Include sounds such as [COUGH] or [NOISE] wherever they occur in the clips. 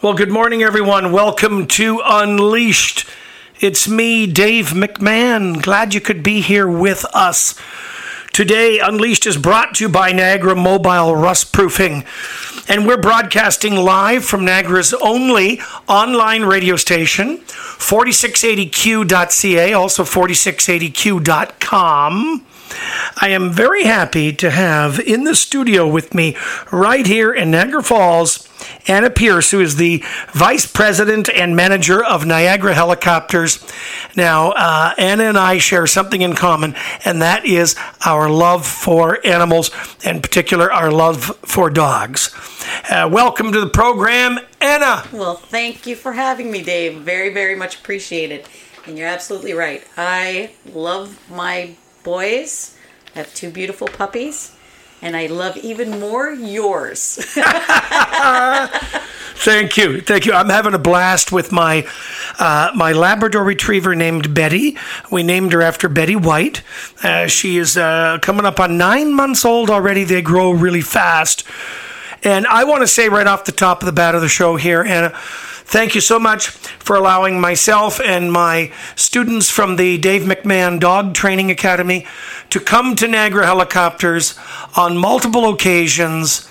Well, good morning, everyone. Welcome to Unleashed. It's me, Dave McMahon. Glad you could be here with us. Today, Unleashed is brought to you by Niagara Mobile Rust Proofing. And we're broadcasting live from Niagara's only online radio station, 4680q.ca, also 4680q.com. I am very happy to have in the studio with me right here in Niagara Falls Anna Pierce, who is the Vice President and Manager of Niagara Helicopters. Now, uh, Anna and I share something in common, and that is our love for animals, in particular, our love for dogs. Uh, welcome to the program, Anna. Well, thank you for having me, Dave. Very, very much appreciated. And you're absolutely right. I love my boys. I have two beautiful puppies and I love even more yours. [LAUGHS] Thank you, thank you. I'm having a blast with my uh, my Labrador Retriever named Betty. We named her after Betty White. Uh, she is uh, coming up on nine months old already. They grow really fast. And I want to say right off the top of the bat of the show here, Anna, thank you so much for allowing myself and my students from the Dave McMahon Dog Training Academy to come to Niagara Helicopters on multiple occasions.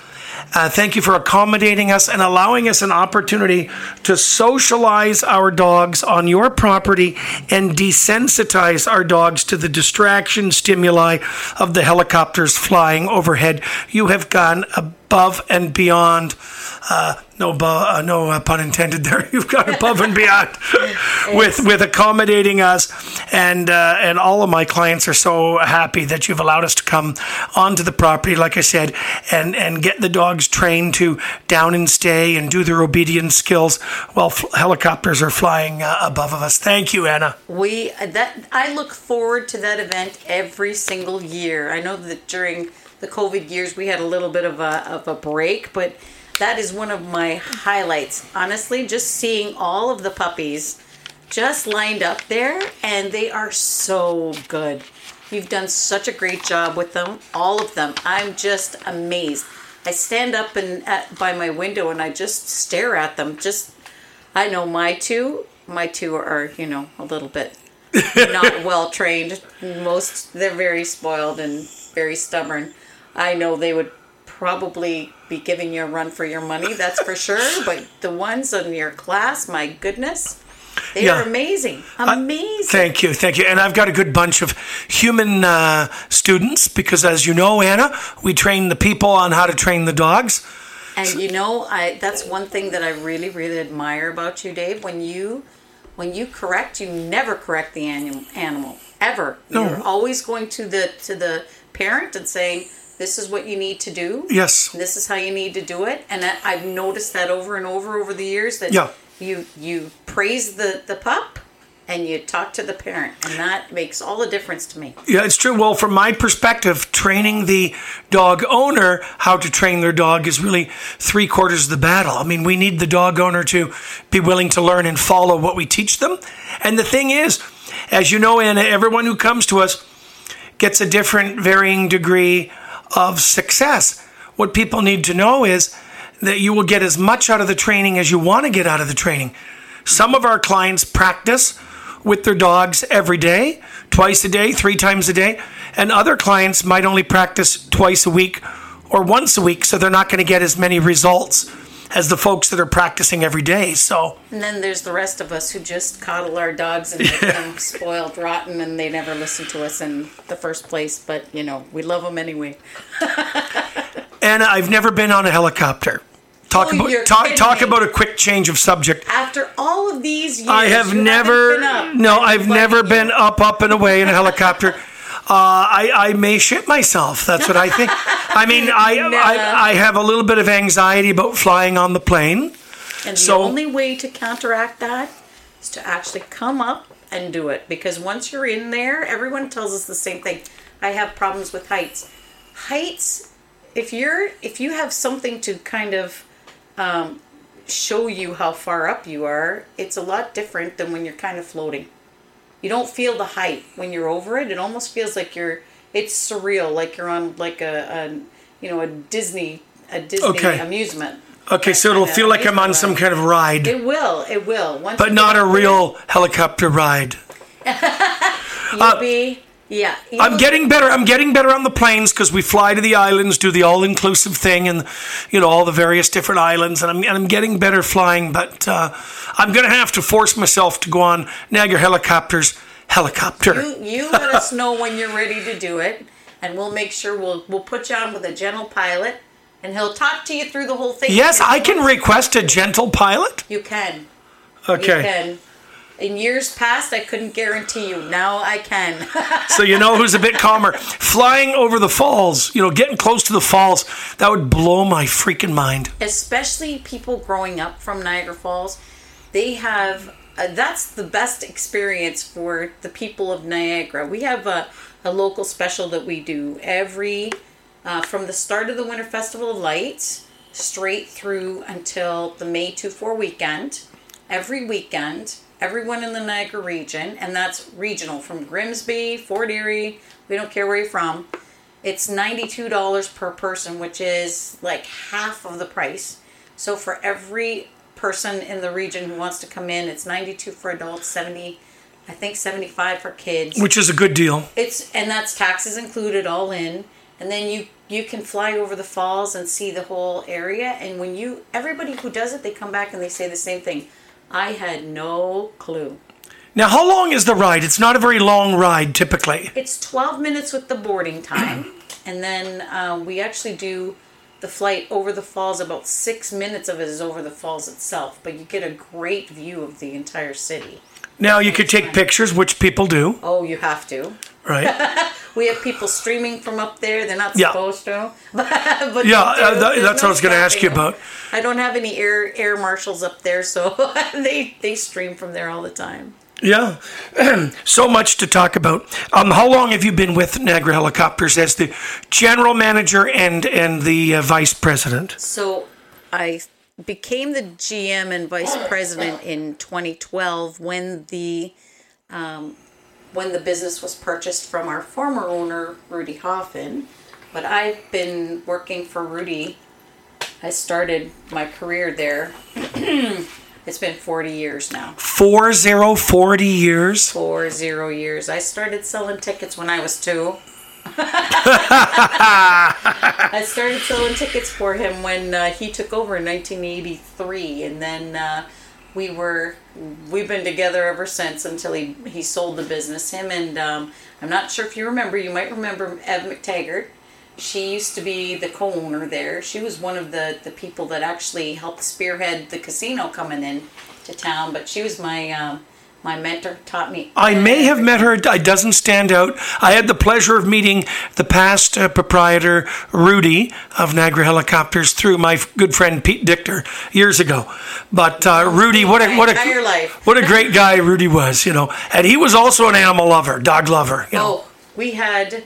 Uh, thank you for accommodating us and allowing us an opportunity to socialize our dogs on your property and desensitize our dogs to the distraction stimuli of the helicopters flying overhead. You have gone above and beyond. Uh, no, uh, no uh, pun intended there. [LAUGHS] You've gone above and beyond [LAUGHS] with with accommodating us, and uh, and all of my clients are so happy that you've allowed us to come onto the property, like I said, and and get the dogs trained to down and stay and do their obedience skills while f- helicopters are flying uh, above of us. Thank you, Anna. We that I look forward to that event every single year. I know that during the COVID years we had a little bit of a of a break, but that is one of my highlights. Honestly, just seeing all of the puppies just lined up there and they are so good. You've done such a great job with them, all of them. I'm just amazed. I stand up and at, by my window and I just stare at them. Just I know my two, my two are, you know, a little bit [LAUGHS] not well trained. Most they're very spoiled and very stubborn. I know they would probably be giving you a run for your money, that's for sure. [LAUGHS] But the ones in your class, my goodness, they yeah. are amazing. Amazing. Uh, thank you. Thank you. And I've got a good bunch of human uh, students because, as you know, Anna, we train the people on how to train the dogs. And you know, I that's one thing that I really, really admire about you, Dave. When you when you correct, you never correct the animal animal ever. No. You're always going to the to the parent and saying, this is what you need to do. Yes. This is how you need to do it. And I've noticed that over and over over the years that yeah. you you praise the the pup and you talk to the parent and that makes all the difference to me. Yeah, it's true. Well, from my perspective, training the dog owner how to train their dog is really three quarters of the battle. I mean, we need the dog owner to be willing to learn and follow what we teach them. And the thing is, as you know, Anna, everyone who comes to us gets a different varying degree of success. What people need to know is that you will get as much out of the training as you want to get out of the training. Some of our clients practice with their dogs every day, twice a day, three times a day, and other clients might only practice twice a week or once a week, so they're not going to get as many results as the folks that are practicing every day. So and then there's the rest of us who just coddle our dogs and make them [LAUGHS] spoiled, rotten, and they never listen to us in the first place. But you know, we love them anyway. [LAUGHS] and I've never been on a helicopter. Talk oh, about talk, talk about a quick change of subject. After all of these years, I have never no, I've never been up, up and away in a helicopter. [LAUGHS] Uh, I, I may shit myself. That's what I think. I mean, [LAUGHS] I, no. I, I have a little bit of anxiety about flying on the plane. And the so, only way to counteract that is to actually come up and do it. Because once you're in there, everyone tells us the same thing. I have problems with heights. Heights, if you're if you have something to kind of um, show you how far up you are, it's a lot different than when you're kind of floating you don't feel the height when you're over it. It almost feels like you're. It's surreal, like you're on like a, a you know a Disney a Disney okay. amusement. Okay, so it'll feel like I'm on amusement some kind of ride, It will. It will. Once but not a real helicopter ride. [LAUGHS] You'll uh, be. Yeah. I'm getting better. I'm getting better on the planes because we fly to the islands, do the all-inclusive thing, and you know all the various different islands, and I'm and I'm getting better flying. But uh, I'm gonna have to force myself to go on Niagara helicopters helicopter. You, you [LAUGHS] let us know when you're ready to do it, and we'll make sure we'll we'll put you on with a gentle pilot, and he'll talk to you through the whole thing. yes, I can request a gentle pilot. You can. Okay, You can. In years past, I couldn't guarantee you. Now I can. [LAUGHS] so you know who's a bit calmer. Flying over the falls, you know, getting close to the falls, that would blow my freaking mind. Especially people growing up from Niagara Falls, they have. Uh, that's the best experience for the people of Niagara. We have a, a local special that we do every uh, from the start of the Winter Festival of Lights straight through until the May 2 4 weekend. Every weekend, everyone in the Niagara region, and that's regional from Grimsby, Fort Erie, we don't care where you're from. It's $92 per person, which is like half of the price. So for every person in the region who wants to come in, it's 92 for adults, 70 I think 75 for kids Which is a good deal. it's and that's taxes included all in and then you you can fly over the falls and see the whole area and when you everybody who does it they come back and they say the same thing i had no clue Now, how long is the ride? It's not a very long ride typically. it's 12 minutes with the boarding time [CLEARS THROAT] and then uh, we actually do the flight over the falls about six minutes of it is over the falls itself but you get a great view of the entire city Now, you could take pictures, which people do, oh you have to right? [LAUGHS] we have people streaming from up there. They're not Yeah. supposed to, [LAUGHS] but, but Yeah, uh, that- that's no what I was gonna ask you about. I don't have any air air marshals up there, so [LAUGHS] they they stream from there all the time. Yeah. [CLEARS THROAT] so much to talk about. Um, how long have you been with Niagara Helicopters as the general manager and, and the uh, vice president? So I became the GM and vice president in 2012 when the um, when the business was purchased from our former owner Rudy Hoffman. But I've been working for Rudy. I started my career there. [CLEARS THROAT] it's been 40 years now. Four zero forty years. Four zero years. I started selling tickets when I was two. [LAUGHS] I started selling tickets for him when uh, he took over in 1983, and then uh, we were we've been together ever since until he he sold the business. Him and um, I'm not sure if you remember. You might remember Ev McTaggart. She used to be the co-owner there. She was one of the the people that actually helped spearhead the casino coming in to town. But she was my um, my mentor. Taught me. I may have met her. It doesn't stand out. I had the pleasure of meeting the past uh, proprietor, Rudy, of Niagara Helicopters through my good friend Pete Dichter years ago. But uh, Rudy, what a, what a, [LAUGHS] what a great guy Rudy was, you know. And he was also an animal lover, dog lover, you know. Oh, we had,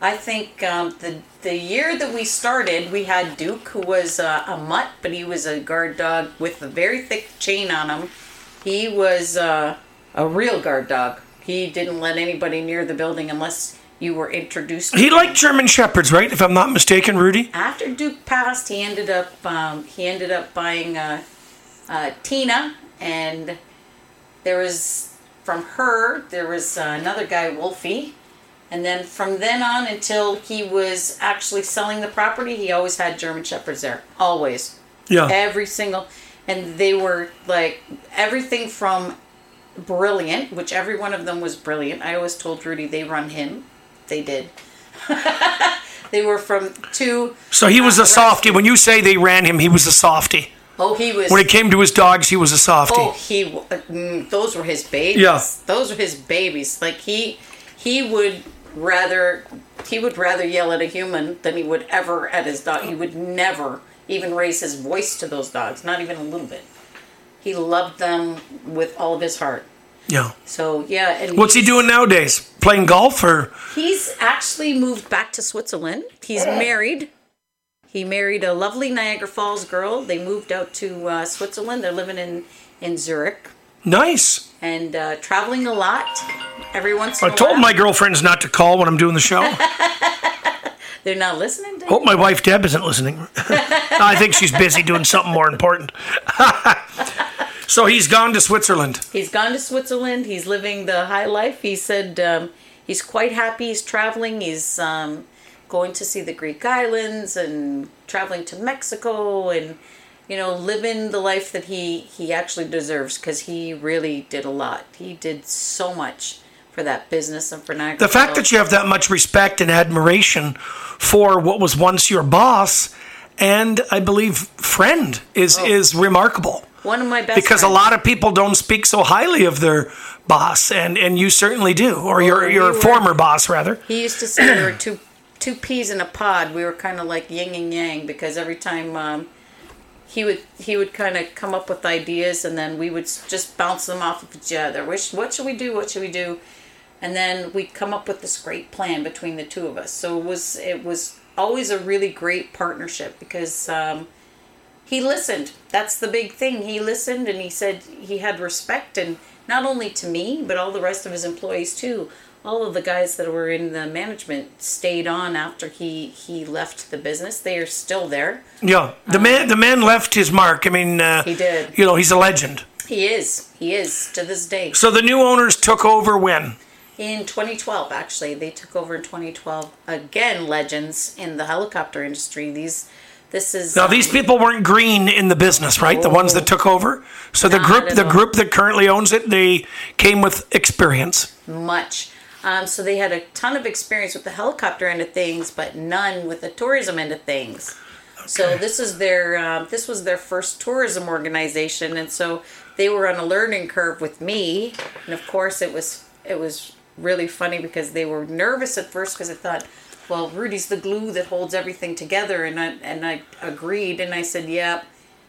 I think um, the the year that we started, we had Duke, who was uh, a mutt, but he was a guard dog with a very thick chain on him. He was uh, a real guard dog. He didn't let anybody near the building unless you were introduced. to He him. liked German Shepherds, right? If I'm not mistaken, Rudy. After Duke passed, he ended up um, he ended up buying uh, uh, Tina, and there was from her there was uh, another guy Wolfie, and then from then on until he was actually selling the property, he always had German Shepherds there, always, Yeah. every single, and they were like everything from brilliant, which every one of them was brilliant. I always told Rudy they run him, they did. [LAUGHS] they were from two. So he was uh, a softie. When you say they ran him, he was a softie. Oh, he was. When it came to his dogs, he was a softie. Oh, he. uh, mm, those were his babies. Yeah. Those were his babies. Like he, he would rather he would rather yell at a human than he would ever at his dog. He would never even raise his voice to those dogs, not even a little bit. He loved them with all of his heart. Yeah. So yeah, and What's he doing nowadays? Playing golf or? He's actually moved back to Switzerland. He's married. He married a lovely Niagara Falls girl. They moved out to uh, Switzerland. They're living in in Zurich Nice. and uh, traveling a lot. Every once in I told while. my girlfriends not to call when I'm doing the show. [LAUGHS] They're not listening. To Hope my wife Deb isn't listening. [LAUGHS] I think she's busy doing something more important. [LAUGHS] so he's gone to Switzerland. He's gone to Switzerland. He's living the high life. He said um, he's quite happy. He's traveling. He's um, going to see the Greek islands and traveling to Mexico and you know living the life that he he actually deserves because he really did a lot. He did so much for that business and for Niagara. The fact that you have that much respect and admiration for what was once your boss and I believe friend is is remarkable. one of my best Because a lot of people don't speak so highly of their boss, and, and you certainly do, or your Well, your we were- former boss rather. He used to say there were two two peas in a pod. We were kind of like yin and yang because every time um, he would he would kind of come up with ideas and then we would just bounce them off of each other. Which what should we do? What should we do? And then we'd come up with this great plan between the two of us. So it was it was always a really great partnership because um, he listened. That's the big thing. He listened and he said he had respect and not only to me, but all the rest of his employees too. All of the guys that were in the management stayed on after he he left the business. They are still there. Yeah, the man the man left his mark. I mean, uh, He did. You know, he's a legend. He is. He is to this day. So the new owners took over when? In 2012, actually, they took over in 2012. Again, legends in the helicopter industry. These, this is Now these um, people weren't green in the business, right? The ones that took over. So the group, the all. group that currently owns it, they came with experience. much. Um, so they had a ton of experience with the helicopter end of things, but none with the tourism end of things. So this is their um, this was their first tourism organization, and so they were on a learning curve with me. And of course, it was it was really funny because they were nervous at first because I thought, well, Rudy's the glue that holds everything together, and I and I agreed, and I said, yeah.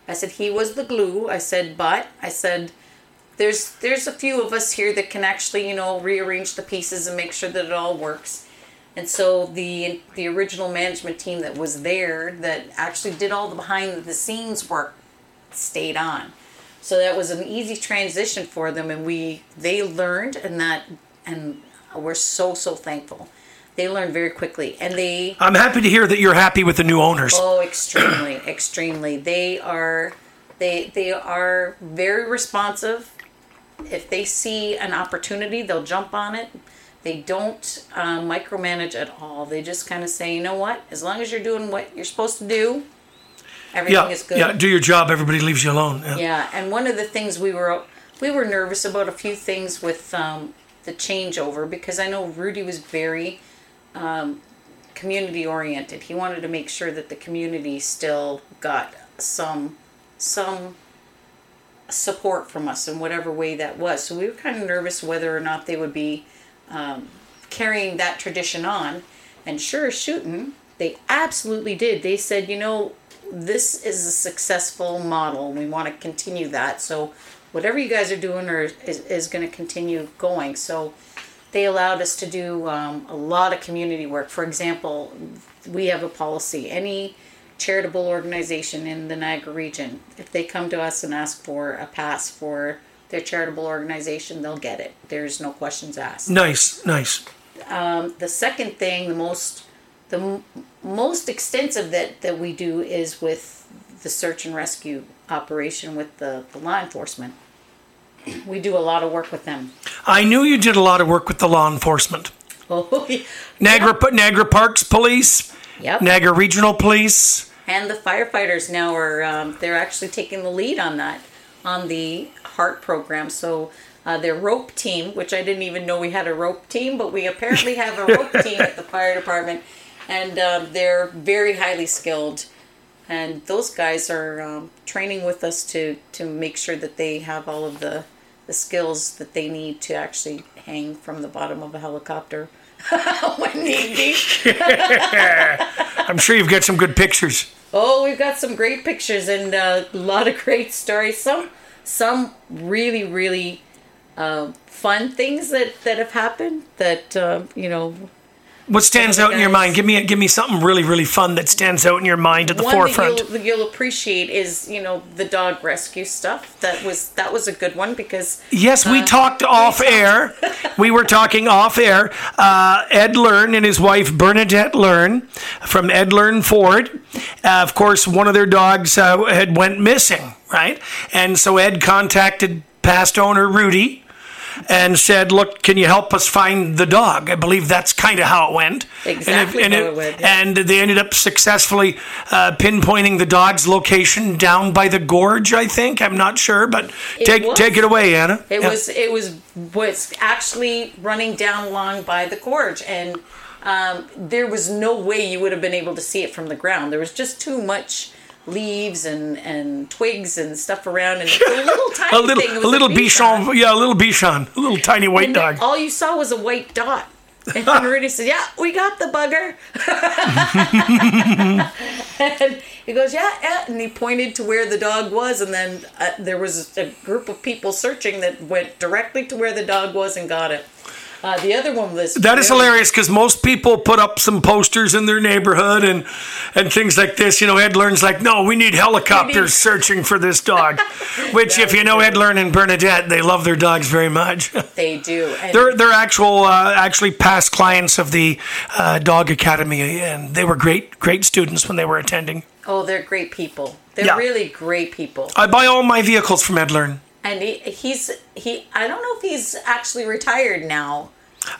I said he was the glue. I said, but I said there's there's a few of us here that can actually you know rearrange the pieces and make sure that it all works and so the the original management team that was there that actually did all the behind the scenes work stayed on so that was an easy transition for them and we they learned and that and we're so so thankful they learn very quickly and they I'm happy to hear that you're happy with the new owners. Oh, extremely, [CLEARS THROAT] extremely. They are, they they are very responsive. If they see an opportunity, they'll jump on it. They don't um, micromanage at all. They just kind of say, you know what? As long as you're doing what you're supposed to do, everything yeah, is good. yeah. Do your job. Everybody leaves you alone. Yeah. Yeah, and one of the things we were we were nervous about a few things with um, the changeover because I know Rudy was very um, community oriented. He wanted to make sure that the community still got some some support from us in whatever way that was. So we were kind of nervous whether or not they would be um, carrying that tradition on. And sure shooting, they absolutely did. They said, you know, this is a successful model. We want to continue that. So whatever you guys are doing are, is, is going to continue going. So they allowed us to do um, a lot of community work. For example, we have a policy. Any charitable organization in the Niagara region, if they come to us and ask for a pass for their charitable organization, they'll get it. There's no questions asked. Nice, nice. The second thing, the most the m- most extensive that, that we do is with the search and rescue operation with the, the law enforcement. We do a lot of work with them. I knew you did a lot of work with the law enforcement. [LAUGHS] Oh, Niagara, Niagara Parks Police, Yep. Niagara Regional Police. And the firefighters now are um, they're actually taking the lead on that on the HART program. So uh, their rope team, which I didn't even know we had a rope team, but we apparently have a rope [LAUGHS] team at the fire department, and um, they're very highly skilled. And those guys are um, training with us to to make sure that they have all of the the skills that they need to actually hang from the bottom of a helicopter [LAUGHS] when need be. [LAUGHS] I'm sure you've got some good pictures. Oh, we've got some great pictures and uh, a lot of great stories. Some some really really uh, fun things that that have happened that uh, you know What stands out in your mind? Give me give me something really really fun that stands out in your mind at the one forefront. that you'll, you'll appreciate is you know the dog rescue stuff. That was that was a good one because Yes, we uh, talked off talked- air. [LAUGHS] we were talking off air. Uh, Ed Learn and his wife Bernadette Learn from Ed Learn Ford. Uh, of course, one of their dogs uh, had went missing, right? And so Ed contacted past owner Rudy and said, "Look, can you help us find the dog?" I believe that's kind of how it went. Exactly and how it went, yeah. And they ended up successfully uh, pinpointing the dog's location down by the gorge. I think I'm not sure, but take was. take it away, Anna. It Yeah. was it was was actually running down along by the gorge, and um, there was no way you would have been able to see it from the ground. There was just too much leaves and, and twigs and stuff around, and [LAUGHS] a little tiny a little, thing. A little Bichon. Bichon, yeah, a little Bichon, a little tiny white And dog. All you saw was a white dot. [LAUGHS] And Rudy said, "Yeah, we got the bugger." and he goes, "Yeah, yeah," and he pointed to where the dog was, and then uh, there was a group of people searching that went directly to where the dog was and got it. Uh, the other one was That is hilarious because most people put up some posters in their neighborhood and and things like this. You know, Ed Learn's like, no, we need helicopters We need- searching for this dog. [LAUGHS] Which, if you know Ed Learn and Bernadette, they love their dogs very much. [LAUGHS] They do. And they're they're actual uh, actually past clients of the uh, Dog Academy, and they were great great students when they were attending. oh, they're great people. They're Yeah. really great people. I buy all my vehicles from Ed Learn. And he, he's he. I don't know if he's actually retired now.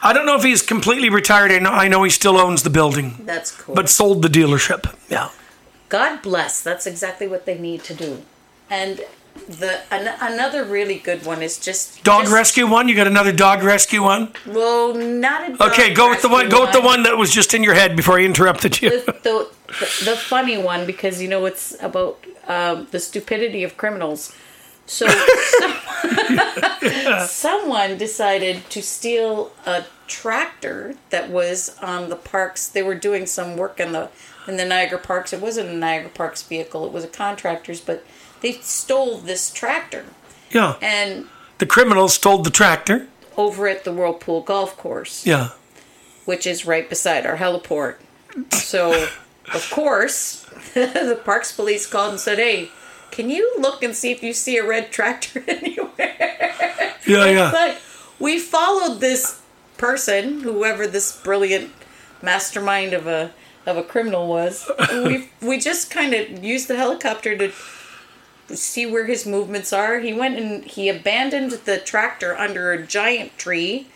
I don't know if he's completely retired. I know, I know he still owns the building, That's cool. but sold the dealership. Yeah. God bless. That's exactly what they need to do. And the an, another really good one is just Dog just- rescue one. You got another dog rescue one. Well, not a dog Okay, go with the one. Go with the one that was just in your head before I interrupted you. The, the, the, the funny one because you know it's about um, the stupidity of criminals. So [LAUGHS] someone, [LAUGHS] someone decided to steal a tractor that was on the parks. They were doing some work in the in the Niagara Parks. It wasn't a Niagara Parks vehicle. It was a contractor's, but they stole this tractor Yeah. and The criminals stole the tractor. over at the Whirlpool Golf Course. Yeah. which is right beside our heliport. So, of course, [LAUGHS] the Parks Police called and said, "Hey, can you look and see if you see a red tractor [LAUGHS] anywhere?" Yeah, yeah. [LAUGHS] But we followed this person, whoever this brilliant mastermind of a of a criminal was. we we just kind of used the helicopter to see where his movements are. He went and he abandoned the tractor under a giant tree,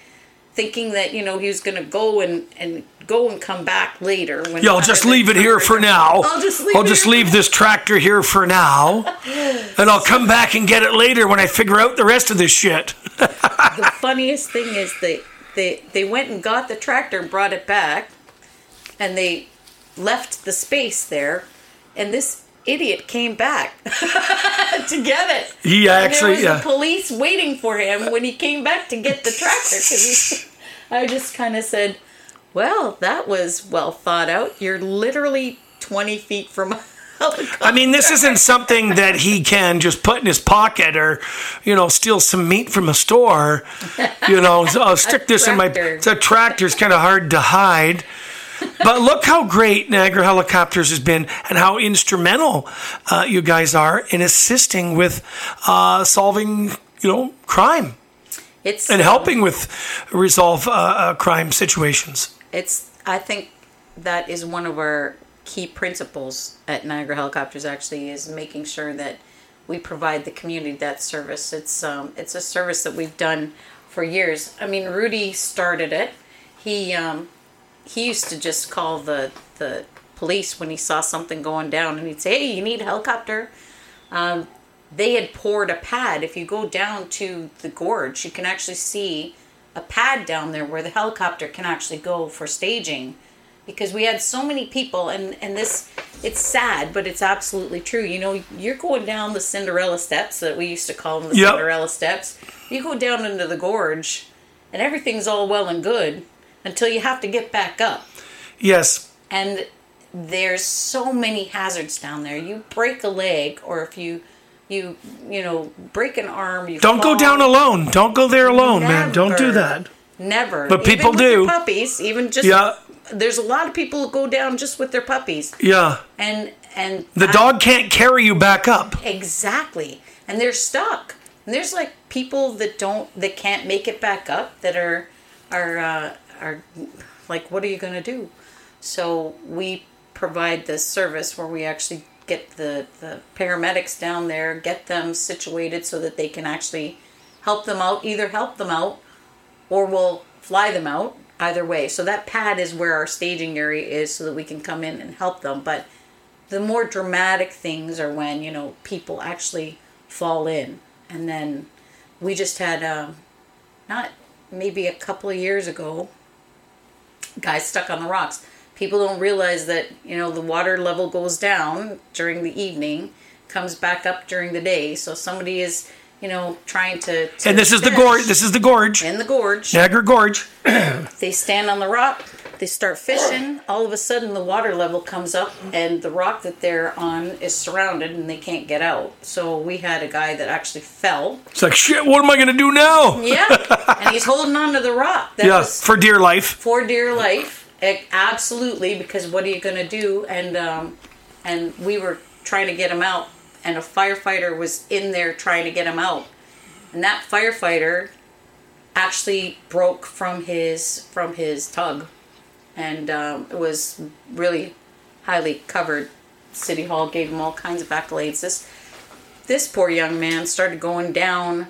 thinking that you know he was going to go and and go and come back later. When Yeah, I'll just leave it here for now. I'll just leave I'll just leave this tractor here for now, [LAUGHS] and I'll come back and get it later when I figure out the rest of this shit. [LAUGHS] the funniest thing is they they they went and got the tractor and brought it back and they left the space there and this idiot came back [LAUGHS] to get it He and actually, there was yeah. the police waiting for him when he came back to get the tractor 'cause he, [LAUGHS] i just kind of said well that was well thought out you're literally 20 feet from I mean, this isn't something that he can just put in his pocket or, you know, steal some meat from a store. You know, so I'll stick this in my. [LAUGHS] tractor. A tractor's kind of hard to hide. But look how great Niagara Helicopters has been and how instrumental uh, you guys are in assisting with uh, solving, you know, crime. It's and um, helping with resolve uh, uh, crime situations. it's i think that is one of our key principles at niagara helicopters actually is making sure that we provide the community that service. It's um, it's a service that we've done for years. I mean rudy started it. He um, he used to just call the the police when he saw something going down and he'd say hey you need a helicopter um, they had poured a pad. If you go down to the gorge, you can actually see a pad down there where the helicopter can actually go for staging. Because we had so many people, and, and this, it's sad, but it's absolutely true. You know, you're going down the Cinderella steps that we used to call them the Yep. Cinderella steps. You go down into the gorge, and everything's all well and good until you have to get back up Yes. and there's so many hazards down there. You break a leg, or if you, you, you know, break an arm, you Don't go down alone. Don't go there alone, man. Don't do that. Never. But Even people do. puppies, even just Yeah. there's a lot of people who go down just with their puppies, Yeah. and and The I- dog can't carry you back up. exactly, and they're stuck. And there's like people that don't that can't make it back up that are are uh, are like, what are you gonna do? So we provide this service where we actually get the the paramedics down there, get them situated so that they can actually help them out, either help them out or we'll fly them out either way. So that pad is where our staging area is so that we can come in and help them. But the more dramatic things are when, you know, people actually fall in. And then we just had, um, not maybe a couple of years ago, guys stuck on the rocks. People don't realize that, you know, the water level goes down during the evening, comes back up during the day. So somebody is, you know, trying to. to And this is the gorge. This is the gorge. in the gorge. Niagara Gorge. They stand on the rock, they start fishing. All of a sudden, the water level comes up, and the rock that they're on is surrounded, and they can't get out. So we had a guy that actually fell. It's like shit. What am I gonna do now? Yeah, and he's holding on to the rock. That Yeah, for dear life. for dear life. Eh, Absolutely, because what are you gonna do? And um, and we were trying to get him out, and a firefighter was in there trying to get him out, and that firefighter actually broke from his from his tug, and um, it was really highly covered. City Hall gave him all kinds of accolades. This this poor young man started going down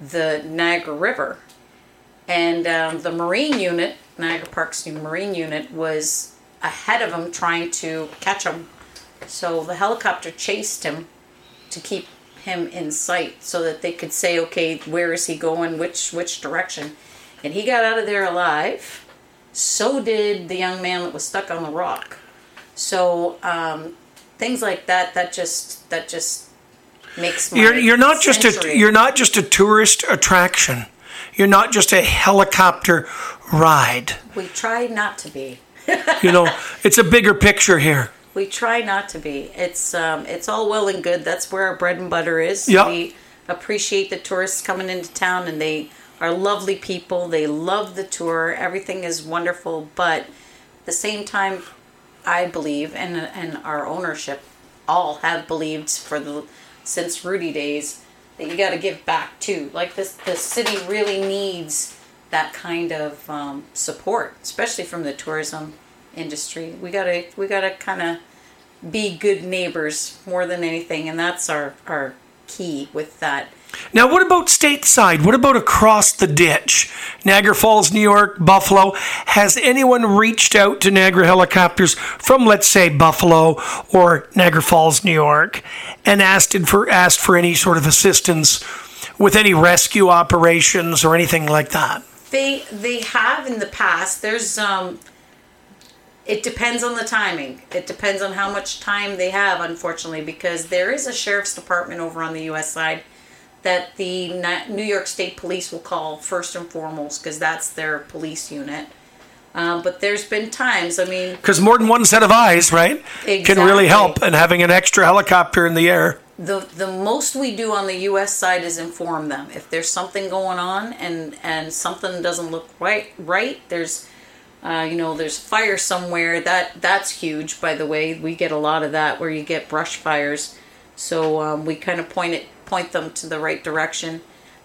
the Niagara River, and um, the Marine unit, Niagara Parks Marine unit, was ahead of him trying to catch him. So the helicopter chased him to keep him in sight so that they could say, okay, where is he going, which which direction, and he got out of there alive. So did the young man that was stuck on the rock. So um, things like that, that just that just makes You're you're not just a you're not just a tourist attraction. You're not just a helicopter ride. We try not to be. You know, [LAUGHS] it's a bigger picture here. We try not to be. It's um, it's all well and good. That's where our bread and butter is. Yeah. We appreciate the tourists coming into town, and they are lovely people. They love the tour. Everything is wonderful, but at the same time, I believe, and and our ownership all have believed for the since Rudy days that you got to give back too. Like this, the city really needs that kind of um, support, especially from the tourism industry. We gotta we gotta kind of be good neighbors more than anything, and that's our our key with that. Now, what about stateside? What about across the ditch? Niagara Falls, New York, Buffalo. Has anyone reached out to Niagara helicopters from, let's say, Buffalo or Niagara Falls, New York, and asked for asked for any sort of assistance with any rescue operations or anything like that? They they have in the past. There's um. It depends on the timing. It depends on how much time they have, unfortunately, because there is a sheriff's department over on the U.S. side that the New York State Police will call first and foremost because that's their police unit. Um, but there's been times. I mean, Because more than one set of eyes, right, can really help. And having an extra helicopter in the air. the the most we do on the U.S. side is inform them if there's something going on and and something doesn't look right. Right there's, uh, you know, there's fire somewhere. That that's huge. By the way, we get a lot of that where you get brush fires. So um, we kind of point it point them to the right direction.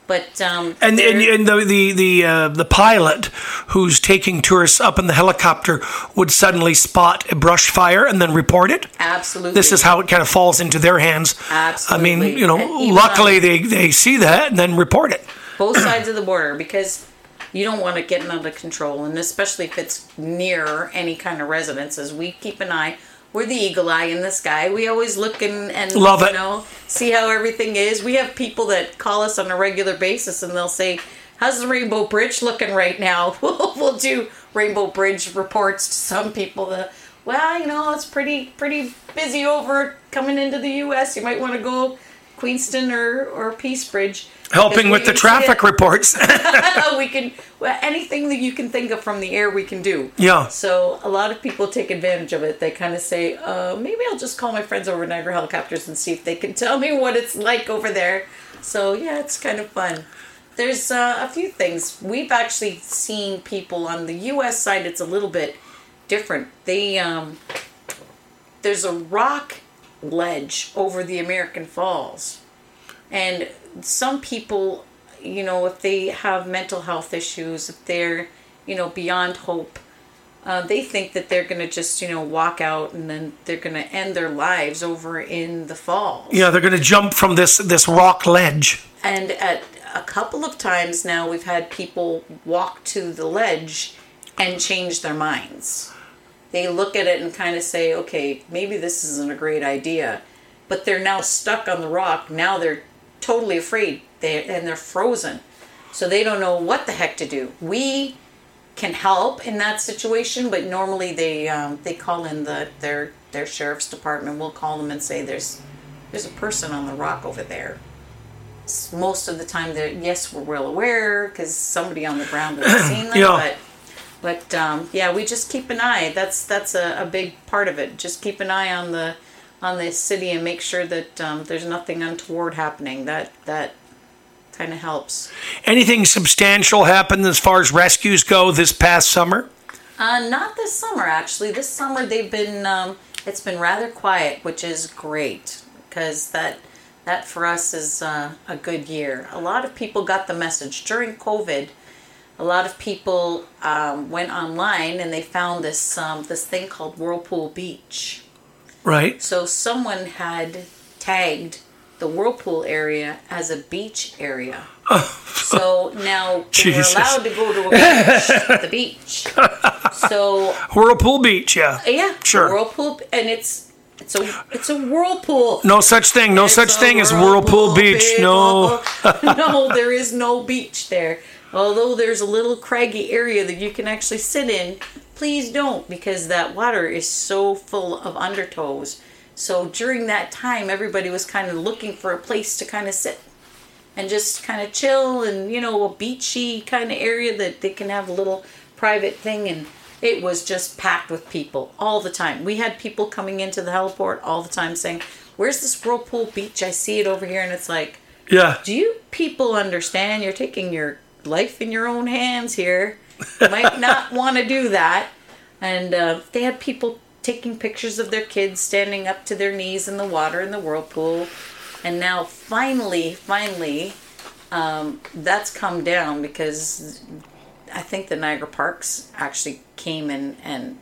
But um, And, and, and the the the, uh, the pilot who's taking tourists up in the helicopter would suddenly spot a brush fire and then report it. absolutely This is how it kind of falls into their hands. Absolutely, I mean, you know, luckily on- they, they see that and then report it. both sides of the border because you don't want it getting out of control and especially if it's near any kind of residences we keep an eye we're the eagle eye in the sky. We always look and, and Love you it. know see how everything is. We have people that call us on a regular basis and they'll say how's the rainbow bridge looking right now? [LAUGHS] We'll, we'll do rainbow bridge reports to some people that well you know it's pretty pretty busy over coming into the us you might want to go queenston or or peace bridge. Helping with the traffic reports. [LAUGHS] [LAUGHS] we can well, anything that you can think of from the air we can do. Yeah. so a lot of people take advantage of it. They kind of say uh, maybe i'll just call my friends over at niagara helicopters and see if they can tell me what it's like over there. So yeah it's kind of fun. There's uh, a few things. We've actually seen people on the us side it's a little bit different. They um, there's a rock ledge over the American Falls, and some people, you know, if they have mental health issues, if they're you know beyond hope, uh, they think that they're going to just you know walk out and then they're going to end their lives over in the falls. Yeah, they're going to jump from this this rock ledge. And at a couple of times now, we've had people walk to the ledge and change their minds. They look at it and kind of say, okay, maybe this isn't a great idea. But they're now stuck on the rock. Now they're totally afraid they, and they're frozen. So they don't know what the heck to do. We can help in that situation, but normally they um, they call in the their their sheriff's department. We'll call them and say there's there's a person on the rock over there most of the time they're yes we're well aware because somebody on the ground has seen them Yeah. but but um, yeah we just keep an eye that's that's a, a big part of it just keep an eye on the on the city and make sure that um, there's nothing untoward happening that that kind of helps Anything substantial happened as far as rescues go this past summer? uh, not this summer actually this summer they've been um, it's been rather quiet which is great because that that for us is uh, a good year. A lot of people got the message during COVID. A lot of people um, went online and they found this um, this thing called Whirlpool Beach. Right. So someone had tagged the Whirlpool area as a beach area. [LAUGHS] so now we're allowed to go to a beach, the beach. [LAUGHS] So Whirlpool Beach, yeah. yeah, Sure. Whirlpool, and it's it's a it's a whirlpool. No such thing. No It's such thing as Whirlpool Beach. big No. [LAUGHS] no, there is no beach there. Although there's a little craggy area that you can actually sit in, please don't because that water is so full of undertows. So during that time, everybody was kind of looking for a place to kind of sit and just kind of chill and you know a beachy kind of area that they can have a little private thing. And it was just packed with people all the time. We had people coming into the heliport all the time saying where's this whirlpool beach? I see it over here. And it's like Yeah. do you people understand? You're taking your life in your own hands here. You might [LAUGHS] not want to do that. And uh, they had people taking pictures of their kids standing up to their knees in the water in the whirlpool. And now finally finally um, that's come down because i think the niagara parks actually came in and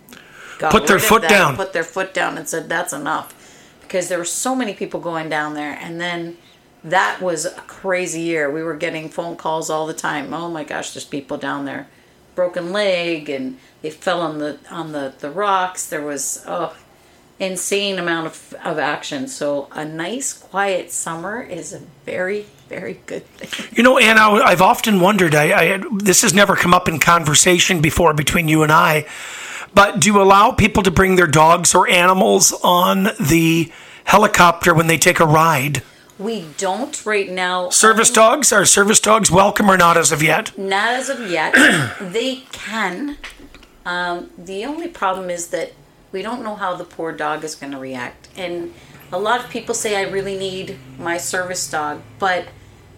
got Put their foot down. put their foot down and said that's enough. Because there were so many people going down there. And then that was a crazy year. We were getting phone calls all the time. Oh my gosh there's people down there. Broken leg and they fell on the on the the rocks. There was oh insane amount of, of action. So a nice quiet summer is a very very good thing. You know, Anna, I've often wondered. I, I this has never come up in conversation before between you and I, but do you allow people to bring their dogs or animals on the helicopter when they take a ride? We don't right now Service dogs are service dogs welcome or not as of yet? Not as of yet. [CLEARS THROAT] they can. Um, the only problem is that we don't know how the poor dog is going to react. And a lot of people say, I really need my service dog. But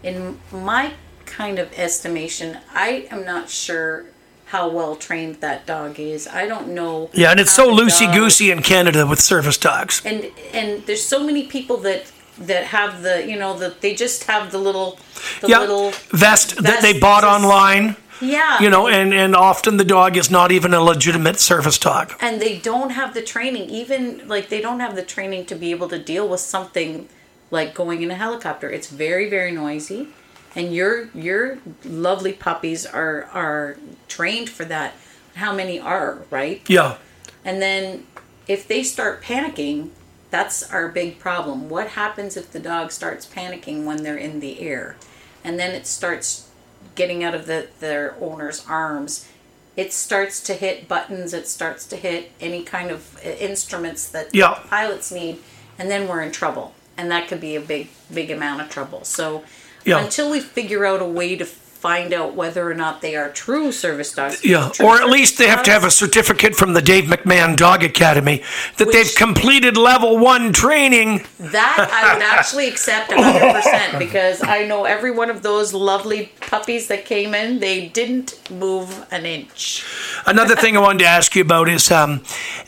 in my kind of estimation, I am not sure how well trained that dog is. I don't know. Yeah, and it's so loosey goosey in Canada with service dogs. And and there's so many people that that have the you know that they just have the little the Yeah, little vest that they bought just- online. yeah You know, and and often the dog is not even a legitimate service dog. and they don't have the training even like they don't have the training to be able to deal with something like going in a helicopter it's very very noisy and your your lovely puppies are are trained for that how many are right Yeah. and then if they start panicking that's our big problem. What happens if the dog starts panicking when they're in the air? And then it starts getting out of the their owner's arms. It starts to hit buttons. It starts to hit any kind of uh, instruments that Yeah. pilots need. And then we're in trouble. And that could be a big big amount of trouble. So Yeah. until we figure out a way to find out whether or not they are true service dogs. Yeah, True or at least they have to have a certificate from the Dave McMahon Dog Academy that they've completed level one training. That I would [LAUGHS] actually accept 100% because I know every one of those lovely puppies that came in, they didn't move an inch. Another thing I wanted to ask you about is um,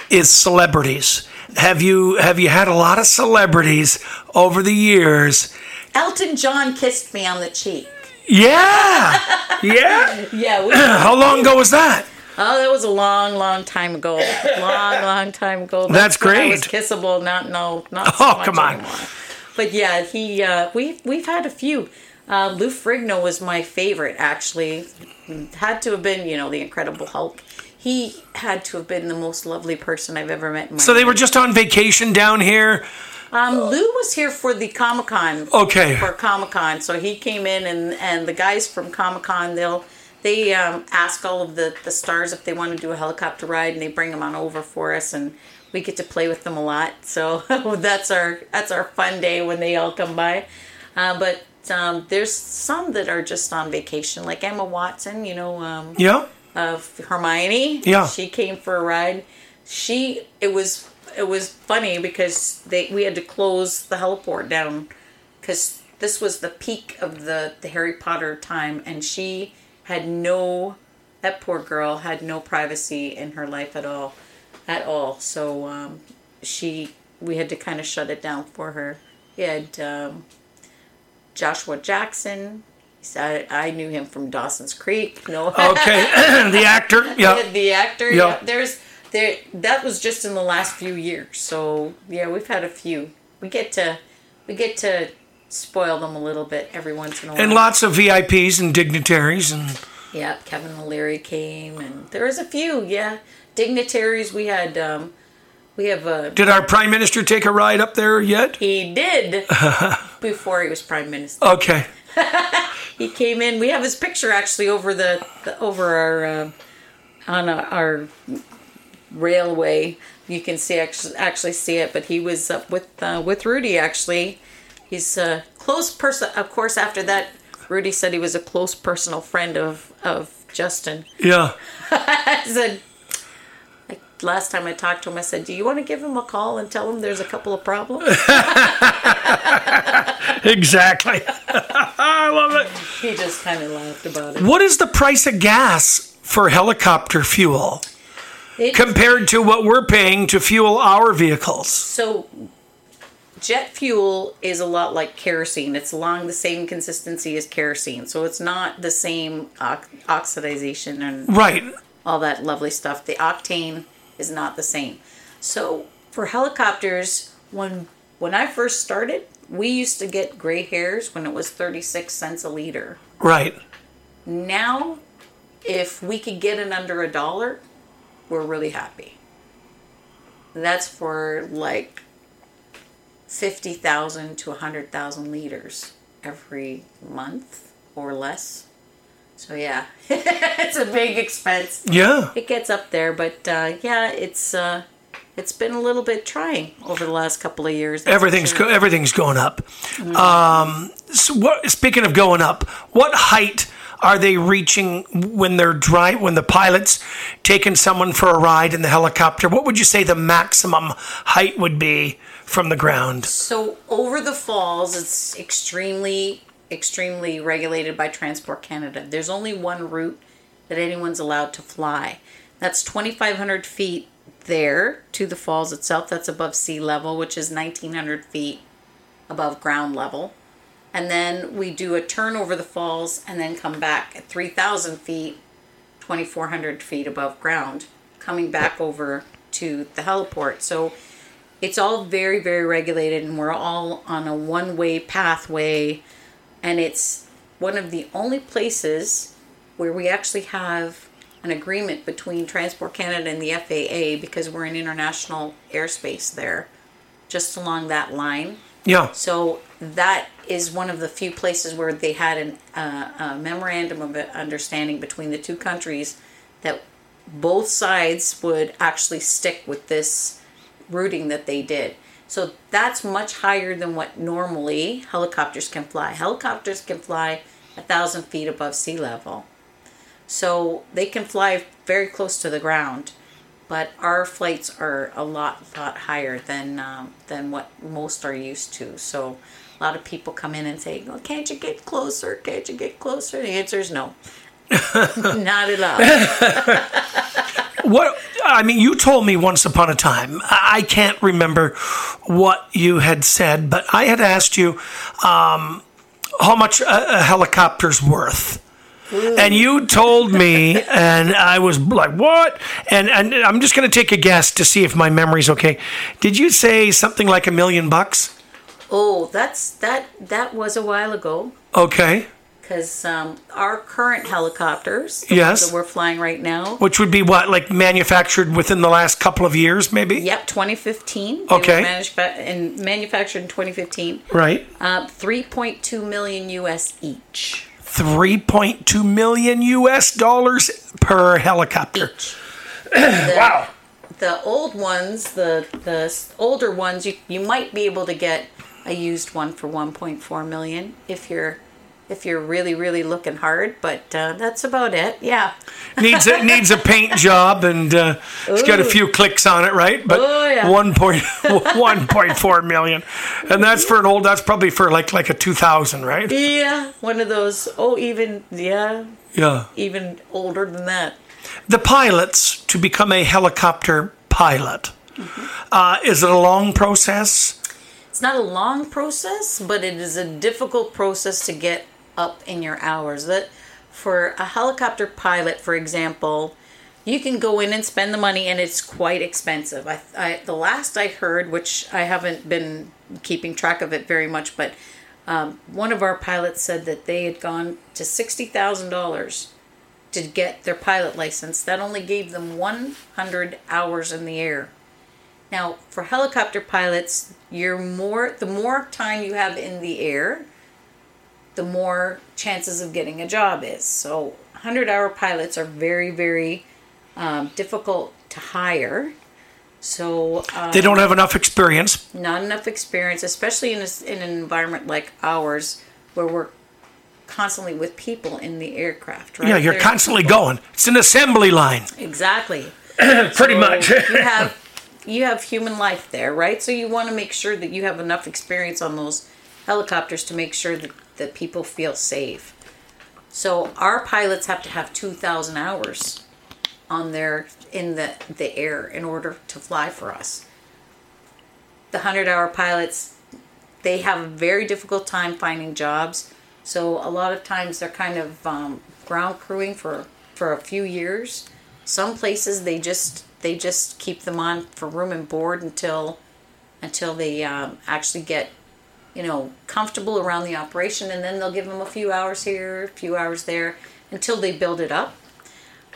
is celebrities. Have you have you had a lot of celebrities over the years? Elton John kissed me on the cheek. Yeah, yeah. [LAUGHS] Yeah, we, [CLEARS THROAT] How long ago was that? oh, that was a long, long time ago. Long, [LAUGHS] long time ago. That's when I was great. kissable. Not no, not so Oh, come on. anymore. But yeah, he uh, we we've had a few. Uh, Lou Ferrigno was my favorite actually. Had to have been you know the Incredible Hulk. He had to have been the most lovely person I've ever met in my So they were just on vacation down here. Um, Lou was here for the Comic Con. Okay. For Comic Con, so he came in, and and the guys from Comic Con, they'll they um, ask all of the the stars if they want to do a helicopter ride, and they bring them on over for us, and we get to play with them a lot. [LAUGHS] So that's our that's our fun day when they all come by. Uh, but um, there's some that are just on vacation, like Emma Watson. You know, um, Yeah. of Hermione. Yeah. She came for a ride. She it was it was funny because they we had to close the heliport down because this was the peak of the the Harry Potter time and she had no that poor girl had no privacy in her life at all at all so um, she we had to kind of shut it down for her we had um, Joshua Jackson I, I knew him from Dawson's Creek no Okay. [LAUGHS] [CLEARS THROAT] the actor. [LAUGHS] Yeah. the, actor. Yeah. Yeah. There's there. That was just in the last few years. So yeah, we've had a few. We get to we get to spoil them a little bit every once in a while. And lots of VIPs and dignitaries and Yeah, Kevin O'Leary came, and there was a few. Yeah, dignitaries. We had. um We have a. did our prime minister take a ride up there yet? He did [LAUGHS] before he was prime minister. Okay. [LAUGHS] He came in. We have his picture actually over the, the over our uh, on our, our railway. You can see actually actually see it, but he was up with uh, with Rudy actually. He's a close person. Of course, after that, Rudy said he was a close personal friend of of Justin. Yeah. [LAUGHS] I said. Like last time I talked to him, I said, "Do you want to give him a call and tell him there's a couple of problems?" [LAUGHS] Exactly. [LAUGHS] I love it. he just kind of laughed about it. What is the price of gas for helicopter fuel It- compared to what we're paying to fuel our vehicles? So, jet fuel is a lot like kerosene. It's along the same consistency as kerosene. So, it's not the same ox- oxidization and Right. all that lovely stuff. The octane is not the same. So, for helicopters, when when I first started, we used to get gray hairs when it was 36 cents a liter. Right. Now, if we could get it under a dollar, we're really happy. That's for like 50,000 to 100,000 liters every month or less. So, yeah, [LAUGHS] it's a big expense. Yeah. It gets up there, but uh, yeah, it's uh, it's been a little bit trying over the last couple of years. Everything's sure. go- everything's going up. Um, so what, speaking of going up, what height are they reaching when they're dry? When the pilot's taking someone for a ride in the helicopter, what would you say the maximum height would be from the ground? So over the falls, it's extremely, extremely regulated by Transport Canada. There's only one route that anyone's allowed to fly. That's 2,500 feet there to the falls itself. That's above sea level, which is 1,900 feet above ground level. And then we do a turn over the falls and then come back at 3,000 feet, 2,400 feet above ground, coming back over to the heliport. So it's all very very regulated and we're all on a one way pathway and it's one of the only places where we actually have an agreement between Transport Canada and the FAA because we're in international airspace there just along that line Yeah. so that is one of the few places where they had an, uh, a memorandum of understanding between the two countries that both sides would actually stick with this routing that they did. So that's much higher than what normally helicopters can fly. Helicopters can fly a thousand feet above sea level. So they can fly very close to the ground, but our flights are a lot, lot higher than um, than what most are used to. So a lot of people come in and say, well, "Can't you get closer? Can't you get closer?" The answer is no, [LAUGHS] not at all. [LAUGHS] What I mean, you told me once upon a time. I can't remember what you had said, but I had asked you um, how much a, a helicopter's worth. And you told me, [LAUGHS] and I was like, "What?" And and I'm just going to take a guess to see if my memory's okay. Did you say something like a million bucks? Oh, that's that that was a while ago. Okay, because um, our current helicopters, Yes. that we're flying right now, which would be what, like manufactured within the last couple of years, maybe? yep, 2015. Okay. and manufactured in 2015. Right. Uh, 3.2 million US each. 3.2 million US dollars per helicopter. [CLEARS THROAT] The- Wow. The old ones, the the older ones, you you might be able to get a used one for 1.4 million if you're if you're really really looking hard, but uh, that's about it. Yeah. [LAUGHS] needs a, needs a paint job and uh, it's got a few clicks on it, right? But Oh, yeah. one point [LAUGHS] one point four million, and that's for an old. That's probably for like like a two thousand, right? Yeah, one of those. Oh, even yeah, Yeah. even older than that. The pilots to become a helicopter pilot. Mm-hmm. Uh, is it a long process? It's not a long process, but it is a difficult process to get up in your hours. That for a helicopter pilot, for example, you can go in and spend the money, and it's quite expensive. I, I the last I heard, which I haven't been keeping track of it very much, but um, one of our pilots said that they had gone to sixty thousand dollars to get their pilot license. That only gave them one hundred hours in the air. Now, for helicopter pilots, you're more the more time you have in the air, the more chances of getting a job is. So, 100-hour pilots are very, very um, difficult to hire. So, uh, They don't have enough experience. not enough experience, especially in, a, in an environment like ours, where we're constantly with people in the aircraft. Right? Yeah, you're constantly going. It's an assembly line, exactly. [CLEARS THROAT] pretty So much. you have you have human life there, right? So you want to make sure that you have enough experience on those helicopters to make sure that, that people feel safe. So our pilots have to have two thousand hours on their in the the air in order to fly for us. The hundred hour pilots they have a very difficult time finding jobs. So a lot of times they're kind of um, ground crewing for for a few years. Some places they just they just keep them on for room and board until until they um, actually get you know comfortable around the operation, and then they'll give them a few hours here, a few hours there, until they build it up.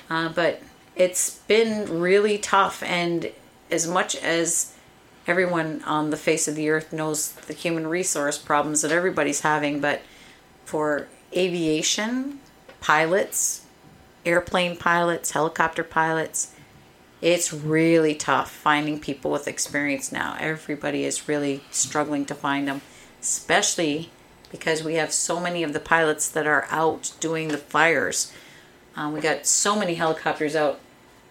Uh, but it's been really tough, and as much as everyone on the face of the earth knows the human resource problems that everybody's having, but for aviation pilots, airplane pilots, helicopter pilots, it's really tough finding people with experience now. Everybody is really struggling to find them, especially because we have so many of the pilots that are out doing the fires. Uh, we got so many helicopters out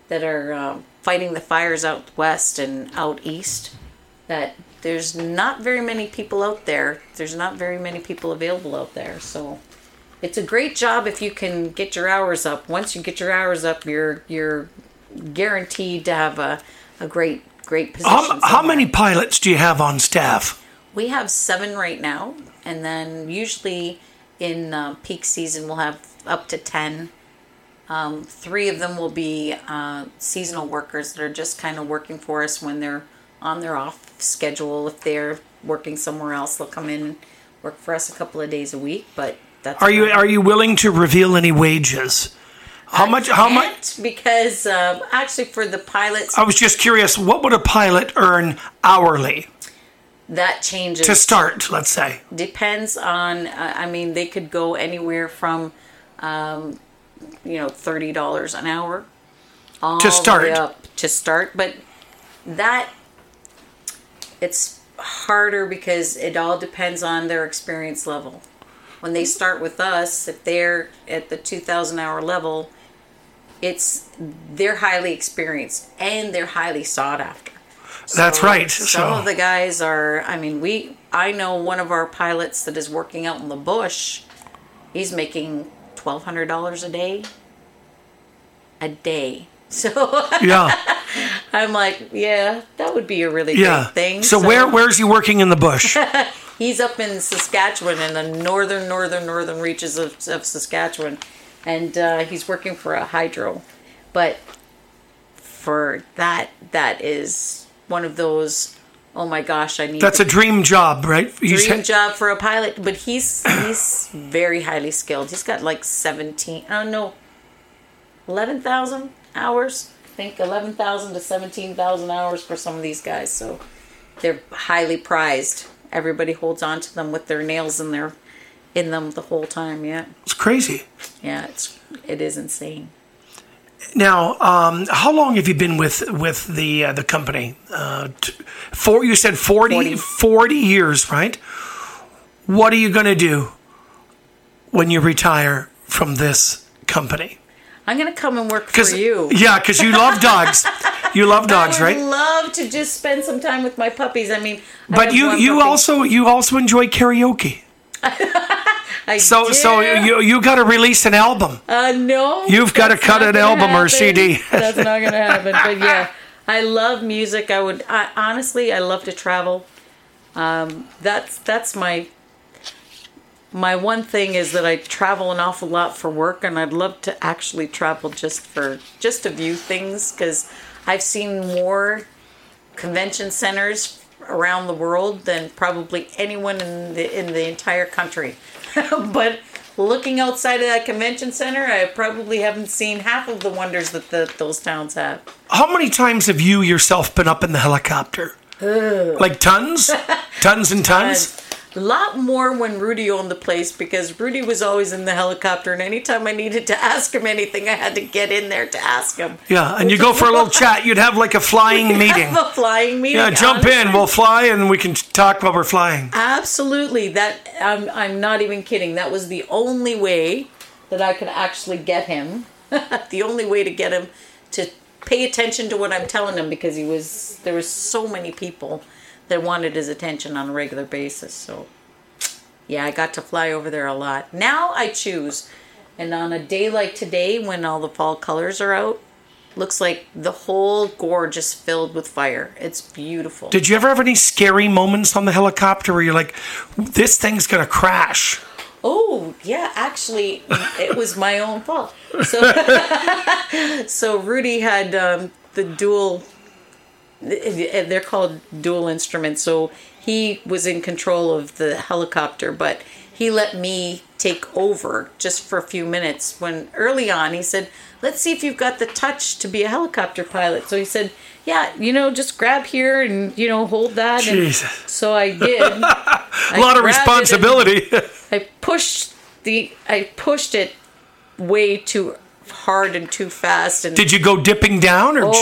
that are um, fighting the fires out west and out east that there's not very many people out there. There's not very many people available out there. So it's a great job if you can get your hours up. Once you get your hours up, you're you're guaranteed to have a, a great great position. How, how many pilots do you have on staff? We have seven right now, and then usually in uh, peak season we'll have up to ten. Um, three of them will be uh, seasonal workers that are just kind of working for us when they're on their off schedule. If they're working somewhere else, they'll come in and work for us a couple of days a week. But that's Are you are you willing to reveal any wages? How much? How much? Because um, actually, for the pilots, I was just curious. What would a pilot earn hourly that changes. to start? Let's say. depends on uh, i mean they could go anywhere from um, you know $30 an hour all To start. up to start but that it's harder because it all depends on their experience level when they start with us, if they're at the 2,000 hour level, it's they're highly experienced and they're highly sought after. That's right. Some So- of the guys are. I mean, we. I know one of our pilots that is working out in the bush. He's making twelve hundred dollars a day. A day. [LAUGHS] So Yeah. [LAUGHS] I'm like, yeah, that would be a really Yeah. great thing. So, where where's he working in the bush? [LAUGHS] he's up in Saskatchewan in the northern, northern, northern reaches of, of Saskatchewan, and uh, he's working for a hydro. But for that, that is one of those. Oh my gosh, I need That's a dream job, right? He's dream ha- job for a pilot. But he's he's very highly skilled. He's got like seventeen. I don't know, eleven thousand hours. I think eleven thousand to seventeen thousand hours for some of these guys. So they're highly prized. Everybody holds on to them with their nails in their in them the whole time. Yeah, It's crazy. yeah, it's it is insane. Now, um, how long have you been with with the uh, the company? Uh, t- four. You said 40, 40. 40. years, right? What are you going to do when you retire from this company? I'm gonna come and work for you. yeah, because you love dogs. [LAUGHS] You love dogs, I right? love to just spend some time with my puppies. I mean, I But you you puppy. also you also enjoy karaoke. [LAUGHS] I So so you you got to release an album. Uh, no. You've gotta cut an album or. CD. that's not gonna happen. But [LAUGHS] yeah, I love music. I would I, honestly, I love to travel. Um, that's that's my my one thing is that I travel an awful lot for work, and I'd love to actually travel just for just to view things because I've seen more convention centers around the world than probably anyone in the in the entire country. [LAUGHS] but looking outside of that convention center, I probably haven't seen half of the wonders that the, those towns have. How many times have you yourself been up in the helicopter? Like tons, [LAUGHS] tons and tons. A lot more when Rudy owned the place because Rudy was always in the helicopter, and anytime I needed to ask him anything, I had to get in there to ask him. Yeah, and you go for a little chat. You'd have like a flying [LAUGHS] meeting. Have a flying meeting. Yeah, jump in. We'll fly, and we can talk while we're flying. Absolutely. That I'm I'm not even kidding. That was the only way that I could actually get him. [LAUGHS] the only way to get him to pay attention to what I'm telling him because he was there was so many people that wanted his attention on a regular basis. So yeah, I got to fly over there a lot. Now I choose. And on a day like today when all the fall colors are out, looks like the whole gorge is filled with fire. It's beautiful. Did you ever have any scary moments on the helicopter where you're like, "This thing's gonna crash"? Oh, yeah, actually, it was my own fault. So, [LAUGHS] so Rudy had um, the dual, Eh, they're called dual instruments. So he was in control of the helicopter, but he let me take over just for a few minutes. When early on, he said, Let's see if you've got the touch to be a helicopter pilot. So he said, Yeah, you know, just grab here and, you know, hold that. And Jesus. so I did. [LAUGHS] A lot of responsibility. I pushed the I pushed it way too hard and too fast and Did you go dipping down or? ju-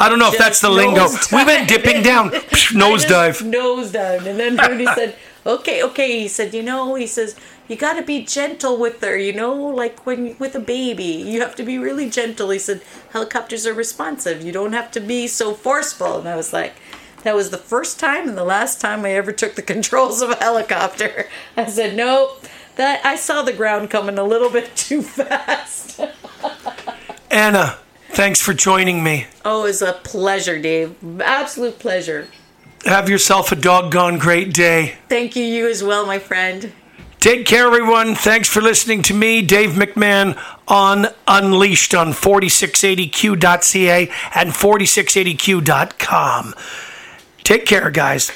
I don't know if that's the lingo. We went dipping down. [LAUGHS] Psh, I just Nosedive. Nosedive. And then Rudy said, Okay, okay. He said, you know, he says, you gotta be gentle with her, you know, like when with a baby. You have to be really gentle. He said, helicopters are responsive. You don't have to be so forceful. And I was like, that was the first time and the last time I ever took the [LAUGHS] controls of a helicopter. [LAUGHS] I said, nope. That I saw the ground coming a little bit too fast. Anna, thanks for joining me. Oh, it's a pleasure, Dave. Absolute pleasure. Have yourself a doggone great day. Thank you, you as well, my friend. Take care, everyone. Thanks for listening to me, Dave McMahon, on Unleashed on 4680q.ca and 4680q.com. Take care, guys.